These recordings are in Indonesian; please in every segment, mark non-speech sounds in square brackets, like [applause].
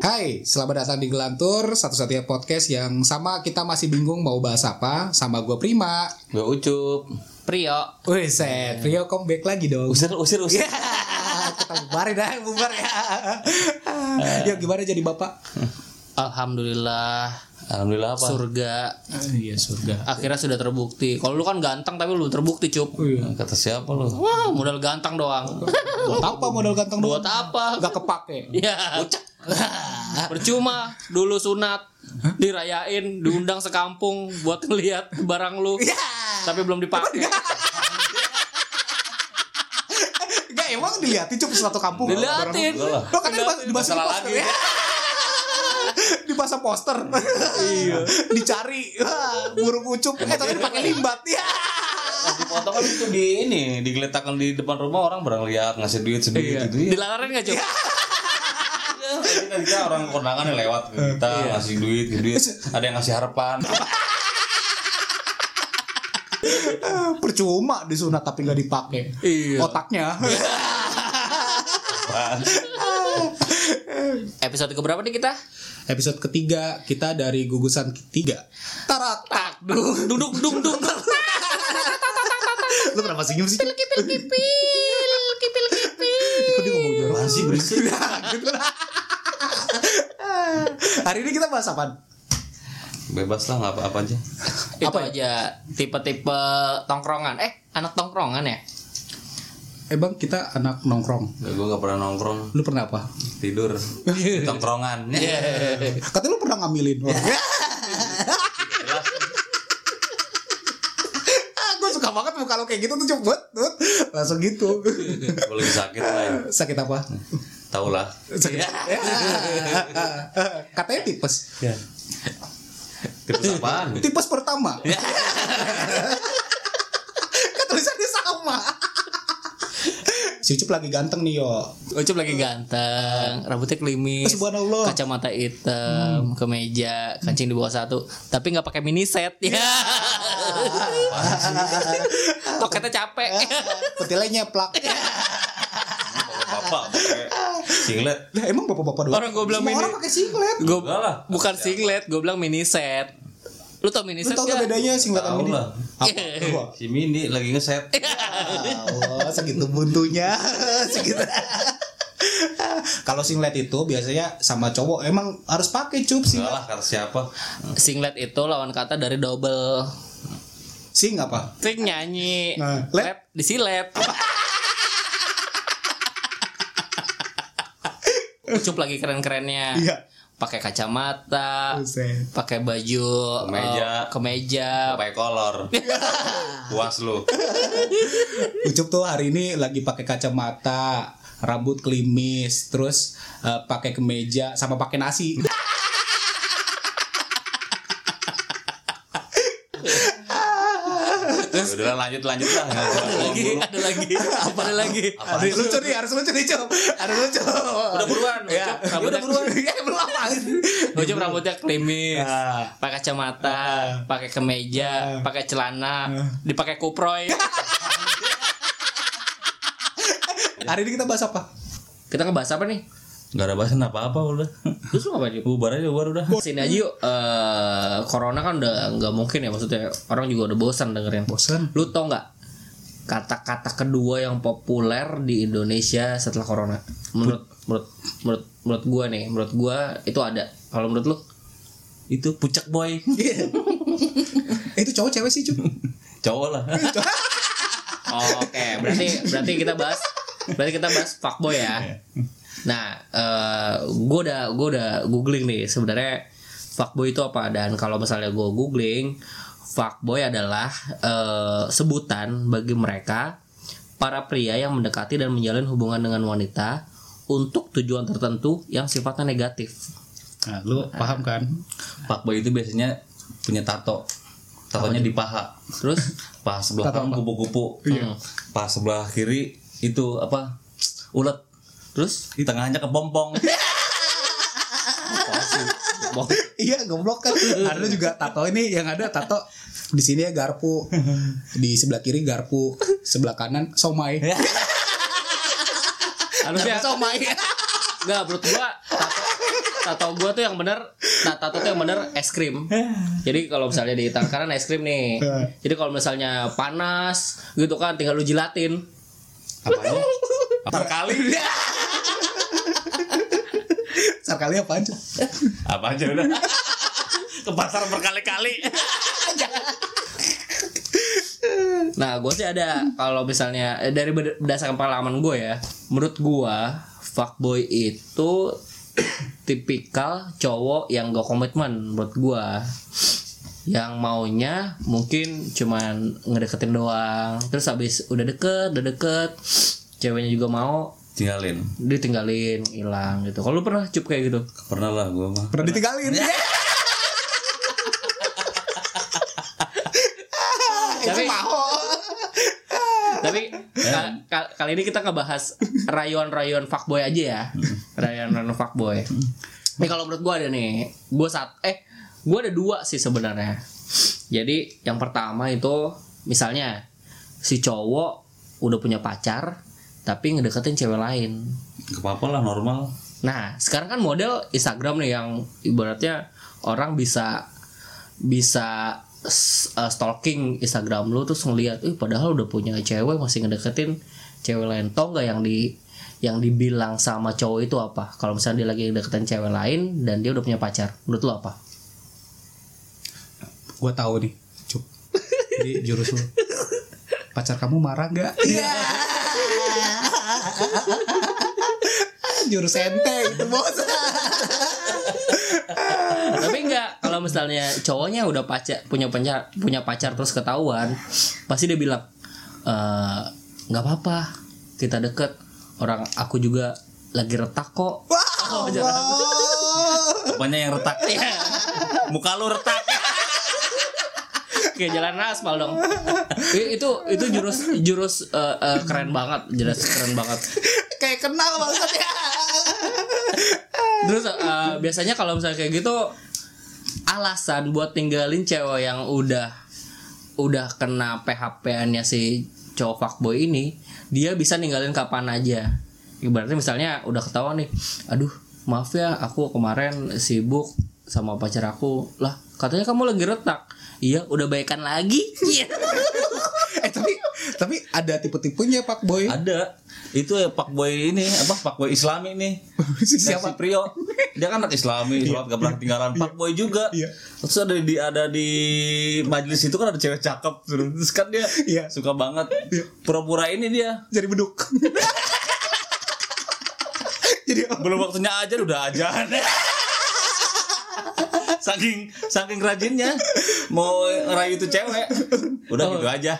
Hai, selamat datang di Gelantur, satu-satunya podcast yang sama kita masih bingung mau bahas apa. Sama gue Prima. Gue ucup. Prio. Wih, set, Rio comeback lagi dong. Usir, usir, usir. Ya, kita bubarin dah, bubar ya. ya gimana jadi bapak? Alhamdulillah Alhamdulillah apa? surga iya surga. akhirnya sudah terbukti. Kalau lu kan ganteng tapi lu terbukti, Cup. Kata siapa lu? Wah, modal ganteng doang. Buat apa modal ganteng Buat doang? apa? Gak kepake. Ya. [laughs] Percuma dulu sunat dirayain, diundang sekampung buat ngeliat barang lu. Ya. Tapi belum dipakai. Gak emang dilihatin cuma satu kampung. Enggak lah. Lo kan dibahas di Masalah poster lagi. ya. [laughs] Dipasang poster. Iya. Dicari. [laughs] Burung ucup. Eh tapi dipakai limbat. Ya. Dipotong kan itu di ini digeletakkan di depan rumah orang barang lihat ngasih duit sedikit gitu ya. Dilararin gak, Cup? Jadi kan kita orang kondangan yang lewat ke kita ngasih duit, duit. Ada yang ngasih harapan. Percuma disunat tapi nggak dipakai. Iya. Otaknya. Episode keberapa nih kita? Episode ketiga kita dari gugusan ketiga. Tarak. Tak, dung, dung, dung, dung. Lu kenapa senyum sih? Kipil, kipil, kipil, kipil. Kok dia ngomong jorok? Apaan sih berisik? [laughs] Hari ini kita bahas apa? Bebas lah nggak apa-apa aja. Itu Apa aja tipe-tipe tongkrongan. Eh, anak tongkrongan ya? Eh bang, kita anak nongkrong. Gak, gue gak pernah nongkrong Lu pernah apa? tidur tongkrongan. [laughs] Katanya lu pernah ngambilin orang. [laughs] Gue suka banget muka lo kayak gitu tuh cepet tuh. Langsung gitu. Gue lagi sakit lah. ya. Sakit apa? Tau lah. [laughs] Katanya tipes. Tipes apaan? Tipes pertama. [laughs] kan tulisannya sama. [laughs] Si Ucup lagi ganteng nih yo. Ucup lagi ganteng, rambutnya klimis, Subhanallah. kacamata hitam, kemeja, kancing di bawah satu, tapi nggak pakai mini set ya. Toketnya capek. Petilnya plak. Bapak singlet. Lah emang bapak-bapak doang. Orang gua bilang Semua mini- orang pakai singlet. Gue bukan singlet, gue bilang mini set. Lu tau mini Lu set tau gak nggak? bedanya singlet sama mini? lah. Apa? Si Mini lagi ngeset. Oh, segitu buntunya. [laughs] segitu. Kalau singlet itu biasanya sama cowok emang harus pakai cup sing. Enggak lah kata siapa? Singlet itu lawan kata dari double. Sing apa? Sing nyanyi, Nah, let. lep disilet. [laughs] Ucup lagi keren-kerennya. Iya. Pakai kacamata, pakai baju Kemeja. eh, kemeja. Pakai kolor. [laughs] Puas lu. Ucup tuh hari ini lagi pakai kacamata, rambut klimis, terus eh, pakai kemeja sama pakai nasi. [laughs] Udah lah, lanjut lanjut lah. [laughs] Ada lagi, ada lagi, ada lagi. Lucu nih, harus lucu nih, Cup. Harus lucu. Udah buruan, Ya, ya udah buruan. [laughs] Ya belum apa. Ucup rambutnya klimis, Ah. pakai kacamata, pakai kemeja, pakai celana, dipakai kuproy. [laughs] Hari ini kita bahas apa? Kita ngebahas apa nih? Gak ada bahasan apa-apa udah. Terus lu ngapain? Yuk? Bubar aja bubar udah. Sini aja yuk. Eh, corona kan udah nggak mungkin ya maksudnya orang juga udah bosan dengerin. Bosan. Lu tau nggak kata-kata kedua yang populer di Indonesia setelah corona? Menurut menurut menurut menurut gua nih, menurut gua itu ada. Kalau menurut lu? Itu pucak boy. [laughs] Eh, itu cowok cewek sih, Cup. Cowok lah. Oh, Oke, berarti berarti kita bahas berarti kita bahas fuckboy ya. Nah, eh gue udah gue udah googling nih sebenarnya fuckboy itu apa dan kalau misalnya gue googling fuckboy adalah eh, sebutan bagi mereka para pria yang mendekati dan menjalin hubungan dengan wanita untuk tujuan tertentu yang sifatnya negatif. Nah, lu paham kan? Fuckboy itu biasanya punya tato. Tatonya di paha. Terus Paha sebelah kanan kupu-kupu. Iya. Paha sebelah kiri itu apa? Ulet. Terus Di tengahnya kepompong. [laughs] Iya goblok kan. Ada juga tato ini yang ada tato di sini ya garpu, di sebelah kiri garpu, sebelah kanan somai. [laughs] harusnya somai. Enggak, menurut gua tato tato gue tuh yang bener nah, tato tuh yang bener es krim jadi kalau misalnya di tangan kanan es krim nih jadi kalau misalnya panas gitu kan tinggal lu jilatin? Apa kali? [laughs] Sekali apa aja? [laughs] Apa aja udah. Ke pasar berkali-kali. Nah, gue sih ada kalau misalnya eh, dari berd- berdasarkan pengalaman gue ya, menurut gue fuckboy itu [coughs] tipikal cowok yang gak komitmen menurut gue. Yang maunya mungkin cuman ngedeketin doang. Terus habis udah deket, udah deket, ceweknya juga mau Tinggalin. ditinggalin, hilang gitu. Kalau lu pernah cup kayak gitu? Pernah lah gue mah. Pernah ditinggalin? [laughs] Tapi Tapi ka- ka- kali ini kita ngebahas rayuan-rayuan fuckboy aja ya. Rayuan-rayuan fuckboy. Nih kalau menurut gua ada nih, gua saat eh gua ada dua sih sebenarnya. Jadi yang pertama itu misalnya si cowok udah punya pacar tapi ngedeketin cewek lain. Gak apa-apa lah normal. Nah, sekarang kan model Instagram nih yang ibaratnya orang bisa bisa uh, stalking Instagram lu terus ngeliat, "Ih, padahal udah punya cewek masih ngedeketin cewek lain." Tau nggak yang di yang dibilang sama cowok itu apa? Kalau misalnya dia lagi deketin cewek lain dan dia udah punya pacar, menurut lu apa? Gue tahu nih, Cuk. Jadi jurus lu. [laughs] Pacar kamu marah nggak? Iya. [laughs] jurus ente itu bos. [laughs] Tapi enggak, kalau misalnya cowoknya udah pacar punya pacar punya pacar terus ketahuan, pasti dia bilang "Eh, nggak apa-apa, kita deket. Orang aku juga lagi retak kok. Wah, Oh. Pokoknya yang retak. [laughs] Muka lu retak. Kayak jalan aspal dong. [laughs] Itu itu jurus jurus eh, eh, keren banget, jelas keren banget. Kayak kenal banget ya. Terus eh, biasanya kalau misalnya kayak gitu alasan buat tinggalin cewek yang udah udah kena PHP-annya si cowok fuckboy ini, dia bisa ninggalin kapan aja. Ibaratnya misalnya udah ketahuan nih, aduh maaf ya aku kemarin sibuk sama pacar aku lah katanya kamu lagi retak iya udah baikan lagi Iya. [laughs] eh tapi tapi ada tipe-tipenya Pak Boy. Ada. Itu ya Pak Boy ini apa Pak Boy Islami nih. Si [laughs] Si Siapa? Prio. Dia kan anak Islami, sholat gak pernah ketinggalan. Pak Boy juga. Iya. Terus ada di ada di majelis itu kan ada cewek cakep terus kan dia Iya. suka banget Iya. pura-pura ini dia. Jadi beduk. [laughs] Jadi Belum waktunya aja udah ajan. Saking saking rajinnya mau ngerayu tuh cewek. Udah gitu aja.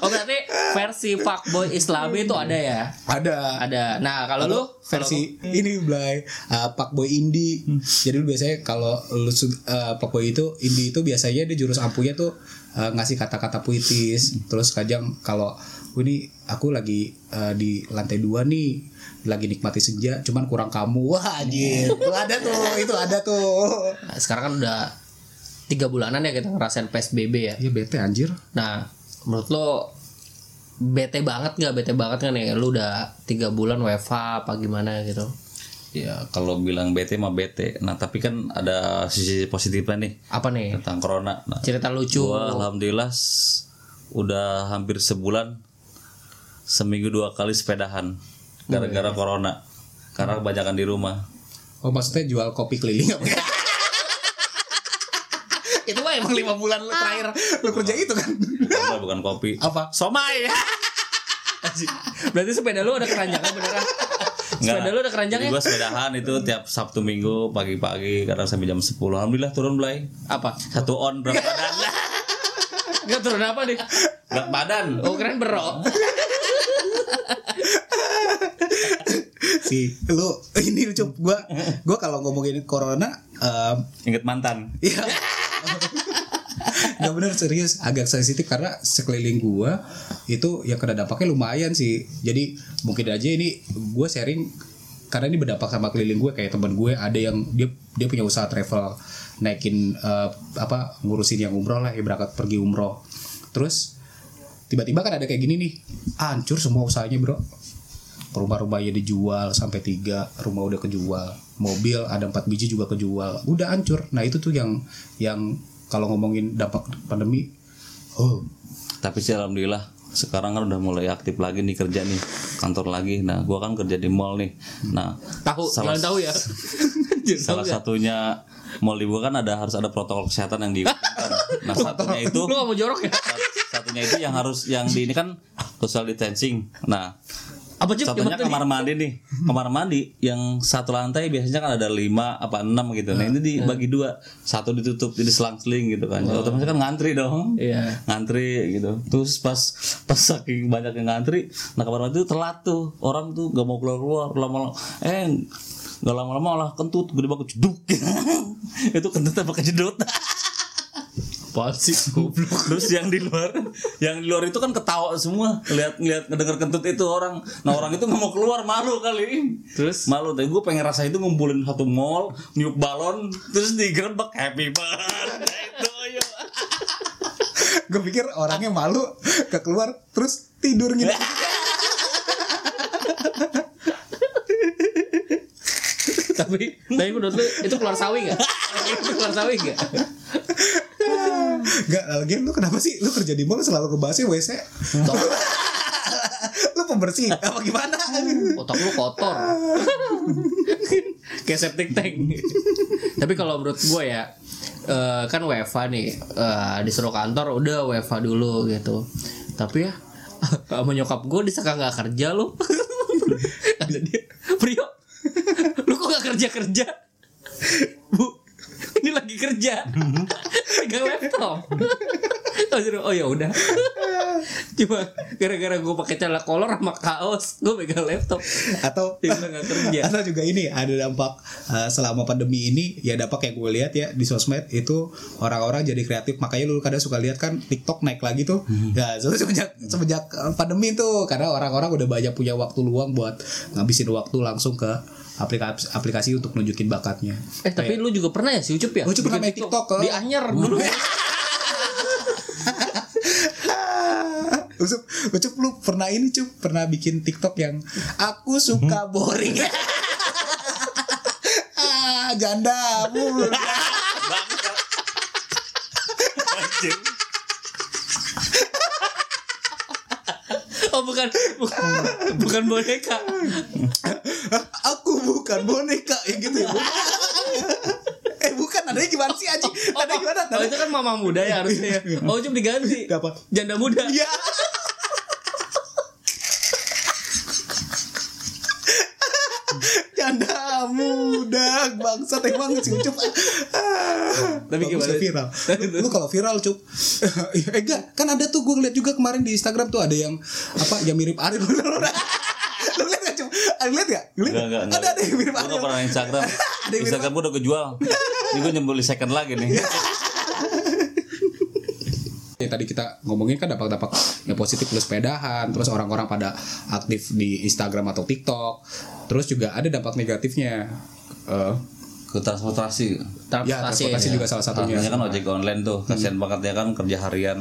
oh berarti versi fuckboy islami itu ada ya? Ada. Ada. Nah kalau lu? Versi ini Blay. Uh, Pak Boy Indie. Jadi lu biasanya kalau lu uh, Pak Boy itu Indie itu biasanya dia jurus ampuhnya tuh uh, ngasih kata-kata puitis. Terus kadang kalau "Oh, ini aku lagi uh, di lantai dua nih lagi nikmati senja cuman kurang kamu wah anjir [laughs] itu ada tuh itu ada tuh Nah, sekarang kan udah tiga bulanan ya kita ngerasain PSBB ya. iya bete anjir Nah, menurut lo bete banget nggak bete banget kan nih? Lu udah tiga bulan WFH apa gimana gitu? Ya kalau bilang bete mah bete. Nah tapi kan ada sisi positifnya nih Apa nih? tentang corona. Nah, Cerita lucu. gua alhamdulillah udah hampir sebulan seminggu dua kali sepedahan gara-gara corona. Karena kebanyakan di rumah. oh maksudnya jual kopi keliling apa [laughs] itu mah emang lima bulan lu terakhir lu kerja itu kan Bukan, bukan kopi. apa Somai. Berarti sepeda lu ada keranjangnya beneran? sepeda lu ada keranjangnya? Gua sepedahan itu tiap Sabtu Minggu pagi-pagi kadang sampai jam 10. Alhamdulillah turun belai. Apa? Satu on berat badan. Gak turun apa nih? berat badan. Oh keren bro. Si lu ini lucu gua gua kalau ngomongin corona em, Ingat mantan. Iya. Gak bener serius agak sensitif karena sekeliling gua itu yang kena dampaknya lumayan sih. Jadi mungkin aja ini gua sharing karena ini berdampak sama keliling gue kayak teman gue ada yang dia dia punya usaha travel naikin eh, apa ngurusin yang umroh lah ya berangkat pergi umroh. Terus tiba-tiba kan ada kayak gini nih hancur semua usahanya bro rumah-rumahnya dijual sampai tiga rumah udah kejual. Mobil ada empat biji juga kejual. Udah hancur. Nah itu tuh yang yang kalau ngomongin dampak pandemi oh. Tapi sih alhamdulillah sekarang kan udah mulai aktif lagi nih kerja nih kantor lagi. Nah gua kan kerja di mall nih. Nah Tahu, Salah- tahu ya. [laughs] Salah ya. satunya mall di gua kan ada harus ada protokol kesehatan yang dilakukan [laughs] nah satunya itu Lu gak mau jorok ya? sat- satunya itu yang harus yang di ini kan social distancing. Nah Apa Gimana tadi? kamar mandi nih, kamar mandi yang satu lantai biasanya kan ada lima apa enam gitu. Nah ini dibagi dua, satu ditutup jadi selang-seling gitu kan. Otomatis kan ngantri dong, Iya. ngantri gitu. Terus pas pas saking banyak yang ngantri, nah kamar mandi itu telat tuh, orang tuh gak mau keluar keluar lama-lama. Eh nggak lama-lama malah kentut gede banget jeduk [laughs] itu kentutnya pakai jedot [laughs] Apaan sih? Goblok. Terus yang di luar, yang di luar itu kan ketawa semua, lihat lihat ngedenger kentut itu orang. Nah orang itu nggak mau keluar malu kali. Terus? malu. Tapi gue pengen rasa itu ngumpulin satu mall, niup balon, terus digerebek happy birthday [laughs] gue pikir orangnya malu ke keluar terus tidur gitu [laughs] tapi tapi menurut lu itu keluar sawi gak? itu [laughs] keluar sawi gak? Gak, lagi lu kenapa sih? Lu kerja di mall selalu ngebahasnya WC [laughs] lu pembersih apa gimana? Otak lu kotor. Kayak septic tank. Tapi kalau menurut gue ya eh, Kan WFA nih eh, Disuruh kantor udah WFA dulu gitu. Tapi ya [laughs] sama nyokap gue disangka nggak kerja lu. Ada dia Prio lu kok nggak kerja kerja [laughs] ini lagi kerja. Pegang laptop. [laughs] Oh, oh ya udah. [laughs] Cuma gara-gara gue pakai celana kolor sama kaos gue pegang laptop. Atau nggak kerja. atau juga ini ada dampak uh, selama pandemi ini ya dampak yang gue lihat ya di sosmed itu orang-orang jadi kreatif. Makanya lu kadang suka lihat kan TikTok naik lagi tuh. Ya so- semenjak semenjak uh, pandemi tuh karena orang-orang udah banyak punya waktu luang buat ngabisin waktu langsung ke aplikasi aplikasi untuk nunjukin bakatnya Eh tapi lu juga pernah ya si Ucup ya? Ucup pernah Bikin main TikTok, ke- Di Anyer dulu [laughs] Ucup, Ucup lu pernah ini cup pernah bikin TikTok yang aku suka boring. [laughs] ah, janda. bu. [laughs] Oh bukan Bukan, bukan boneka aku bukan boneka yang gitu ya. Eh bukan adanya gimana sih Aji? Ada gimana? Oh itu kan mama muda ya harusnya ya [laughs] Oh Ucup diganti Apa? Janda muda Iya. Janda bangsat emang si Ucup. Ah. Tapi Bagus gimana? ya, viral. Lu, lu kalau viral cup. [laughs] eh enggak, kan ada tuh gue ngeliat juga kemarin di Instagram tuh ada yang apa yang mirip Ariel. [laughs] lu lihat gak cup? Ada lihat gak? Enggak, nggak? enggak, Ada ada yang mirip Gue Ariel. gak pernah Instagram. [laughs] Instagram gue udah kejual. Ini gue nyembul di second lagi nih. Ya, tadi kita ngomongin kan dampak-dampak yang positif plus sepedahan, terus orang-orang pada aktif di Instagram atau TikTok. Terus juga ada dampak negatifnya. Eh, Ke transportasi. ya, transportasi juga salah satunya. Artinya kan ojek online tuh, kasihan banget ya kan kerja harian,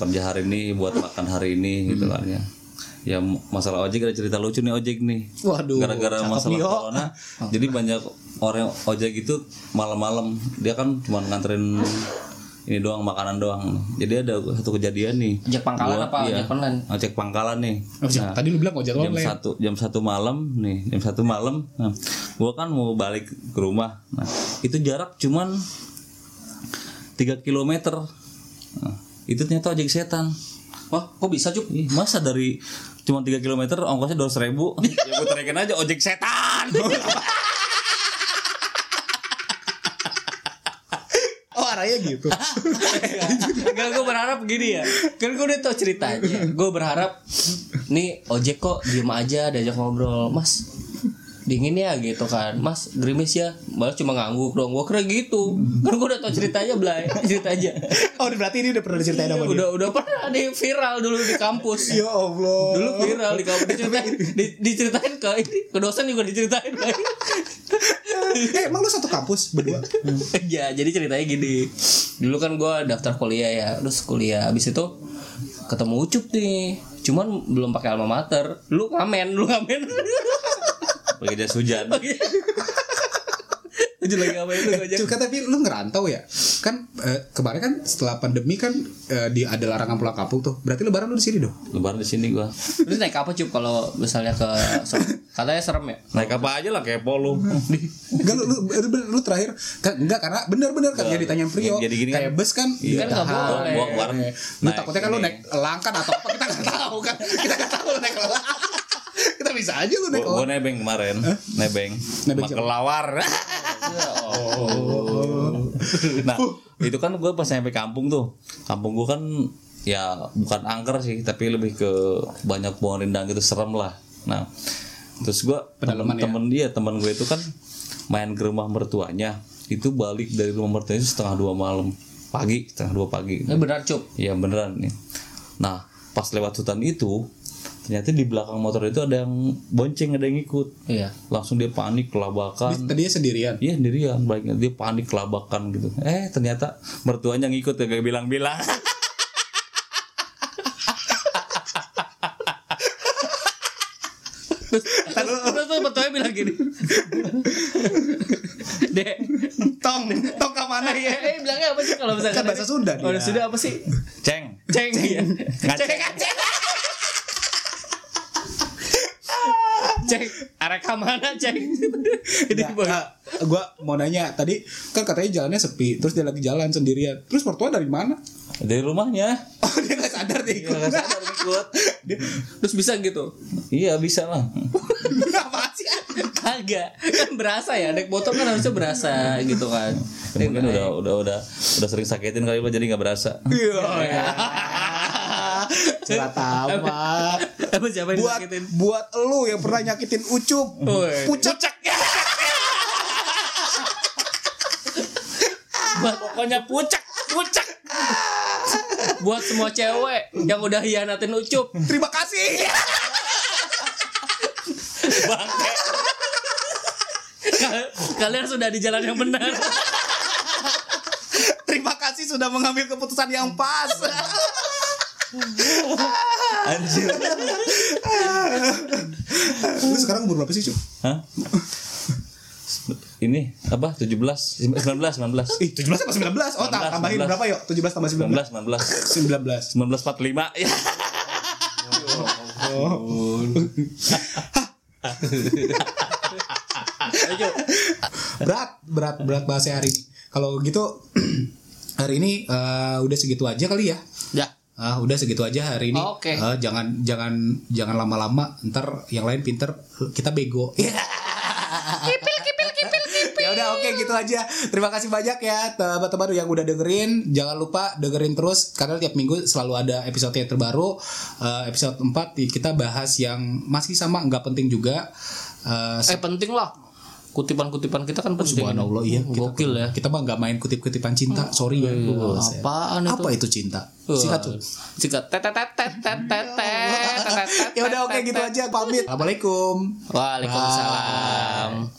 kerja hari ini buat makan hari ini gitu kan ya. Ya masalah ojek ada cerita lucu nih ojek nih. Waduh, Gara-gara masalah nih, oh. corona, jadi banyak orang ojek itu malam-malam dia kan cuma nganterin ini doang makanan doang. Jadi ada satu kejadian nih. Ojek pangkalan Gua- apa iya, ojek online? Ojek pangkalan nih. Oh, siap. tadi lu bilang ojek jam online. satu jam satu malam nih jam satu malam nah, gua kan mau balik ke rumah nah itu jarak cuman 3 kilometer nah, itu ternyata ojek setan Wah kok bisa? Ih, masa dari cuma 3 kilometer ongkosnya dua ribu [laughs] ya gue tarikin aja ojek setan [laughs] Arahnya gitu. [laughs] Enggak gue berharap gini ya. Kan gue udah tau ceritanya. Gue berharap Nih ojek kok diem aja diajak ngobrol. Mas dingin ya? Gitu kan. Mas gerimis ya. Malah cuma ngangguk dong Gue kira gitu. Kan gue udah tau ceritanya Blay. [laughs] Cerita aja oh, berarti ini udah pernah diceritain sama dia. udah udah pernah. Di viral dulu di kampus. [laughs] Ya Allah. dulu viral di kampus. Diceritain, di- diceritain ke ini ke dosen juga diceritain. Eh, emang lu satu kampus berdua? [laughs] ya jadi ceritanya gini. Dulu kan gue daftar kuliah ya terus kuliah. Abis itu ketemu ucup nih. Cuman belum pakai alma mater. Lu ngamen lu ngamen. Pakai jas hujan [laughs] Lanjut lagi ngapain lu aja Cuka tapi lu ngerantau ya? Kan eh, kemarin kan setelah pandemi kan eh, di ada larangan pulang kampung tuh. Berarti lebaran lu di sini dong? Lebaran di sini gua. Terus naik apa cup kalau misalnya ke katanya serem ya? naik apa aja lah kepo lu. Enggak lu, lu, lu, lu terakhir. Kan enggak karena bener-bener kan jadi tanya Prio Jadi gini kayak kan. bus kan Iya, kan nggak tahan. boleh. Gua kemarin lu takutnya kan lu naik elang kan atau apa kita nggak tahu kan. Kita nggak tahu lu naik elang kita bisa aja lu gua elang nebeng kemarin. Nebeng. Nebeng siapa? kelawar [laughs] nah itu kan gue pas sampai kampung tuh. Kampung gue kan ya bukan angker sih tapi lebih ke banyak pohon rindang gitu serem lah. Nah terus gue Pedalaman ya? temen dia teman gue itu kan main ke rumah mertuanya. Itu balik dari rumah mertuanya itu setengah dua malam. Pagi setengah dua pagi. Ini benar cup. Iya beneran nih. Nah pas lewat hutan itu ternyata di belakang motor itu ada yang bonceng ada yang ikut. Iya. Langsung dia panik kelabakan. tadinya sendirian Iya sendirian baiknya dia panik kelabakan gitu. Eh ternyata mertuanya ngikut ya gak bilang-bilang. Terus tuh betuanya bilang gini. Dek, tong tong ke mana ya eh bilangnya apa sih kalau misalkan Kan bahasa Sunda Kalau. Sunda apa sih? Ceng. Ceng ya. Ngaceng. Ceng Ceng, arek ke mana ceng? [laughs] Ini boy. nggak, gua mau nanya tadi kan katanya jalannya sepi terus dia lagi jalan sendirian terus mertua dari mana Dari rumahnya. [laughs] oh dia nggak sadar deh ikut Gak sadar ngikut. [laughs] Terus bisa gitu. Iya bisa lah. apa sih Kagak. Kan berasa ya, naik motor kan harusnya berasa gitu kan. Ya, mungkin udah udah udah udah sering sakitin kali lo jadi nggak berasa. iya Curhat amat Apa siapa yang buat disakitin? buat lu yang pernah nyakitin ucup Woi. pucak Buat pokoknya pucak, pucak. Buat semua cewek yang udah hianatin ucup. terima kasih Bangke. Kal- Kalian sudah di jalan yang benar. terima kasih sudah mengambil keputusan yang pas Anjir. lu sekarang umur berapa sih cup Hah? Ini apa? 17 19 19 Ih, 17 apa 19? Oh, tak 19, tambahin 19. berapa yuk? 17 tambah 19. 19 19 19. 1945 ya. berat berat berat bahasa hari ini kalau gitu [clears throat] hari ini eh, udah segitu aja kali ya Ya. Ah udah segitu aja hari ini. Oke. Eh, jangan jangan jangan lama-lama. Ntar yang lain pinter kita bego. [laughs] Ya udah oke gitu aja. Terima kasih banyak ya teman-teman yang udah dengerin. Jangan lupa dengerin terus karena tiap minggu selalu ada episode yang terbaru. Eh, episode 4 kita bahas yang masih sama nggak penting juga. Eh, Eh penting lah kutipan-kutipan kita kan penting. Subhanallah iya. Kita, Gokil ya. Kita mah nggak main kutip-kutipan cinta. Hmm. Sorry ya. Oh, apaan itu? Apa itu cinta? Eh, sikat tuh. Sikat. Tet tet tet tet tet tet. Ya udah oke gitu aja pamit. Assalamualaikum. Waalaikumsalam.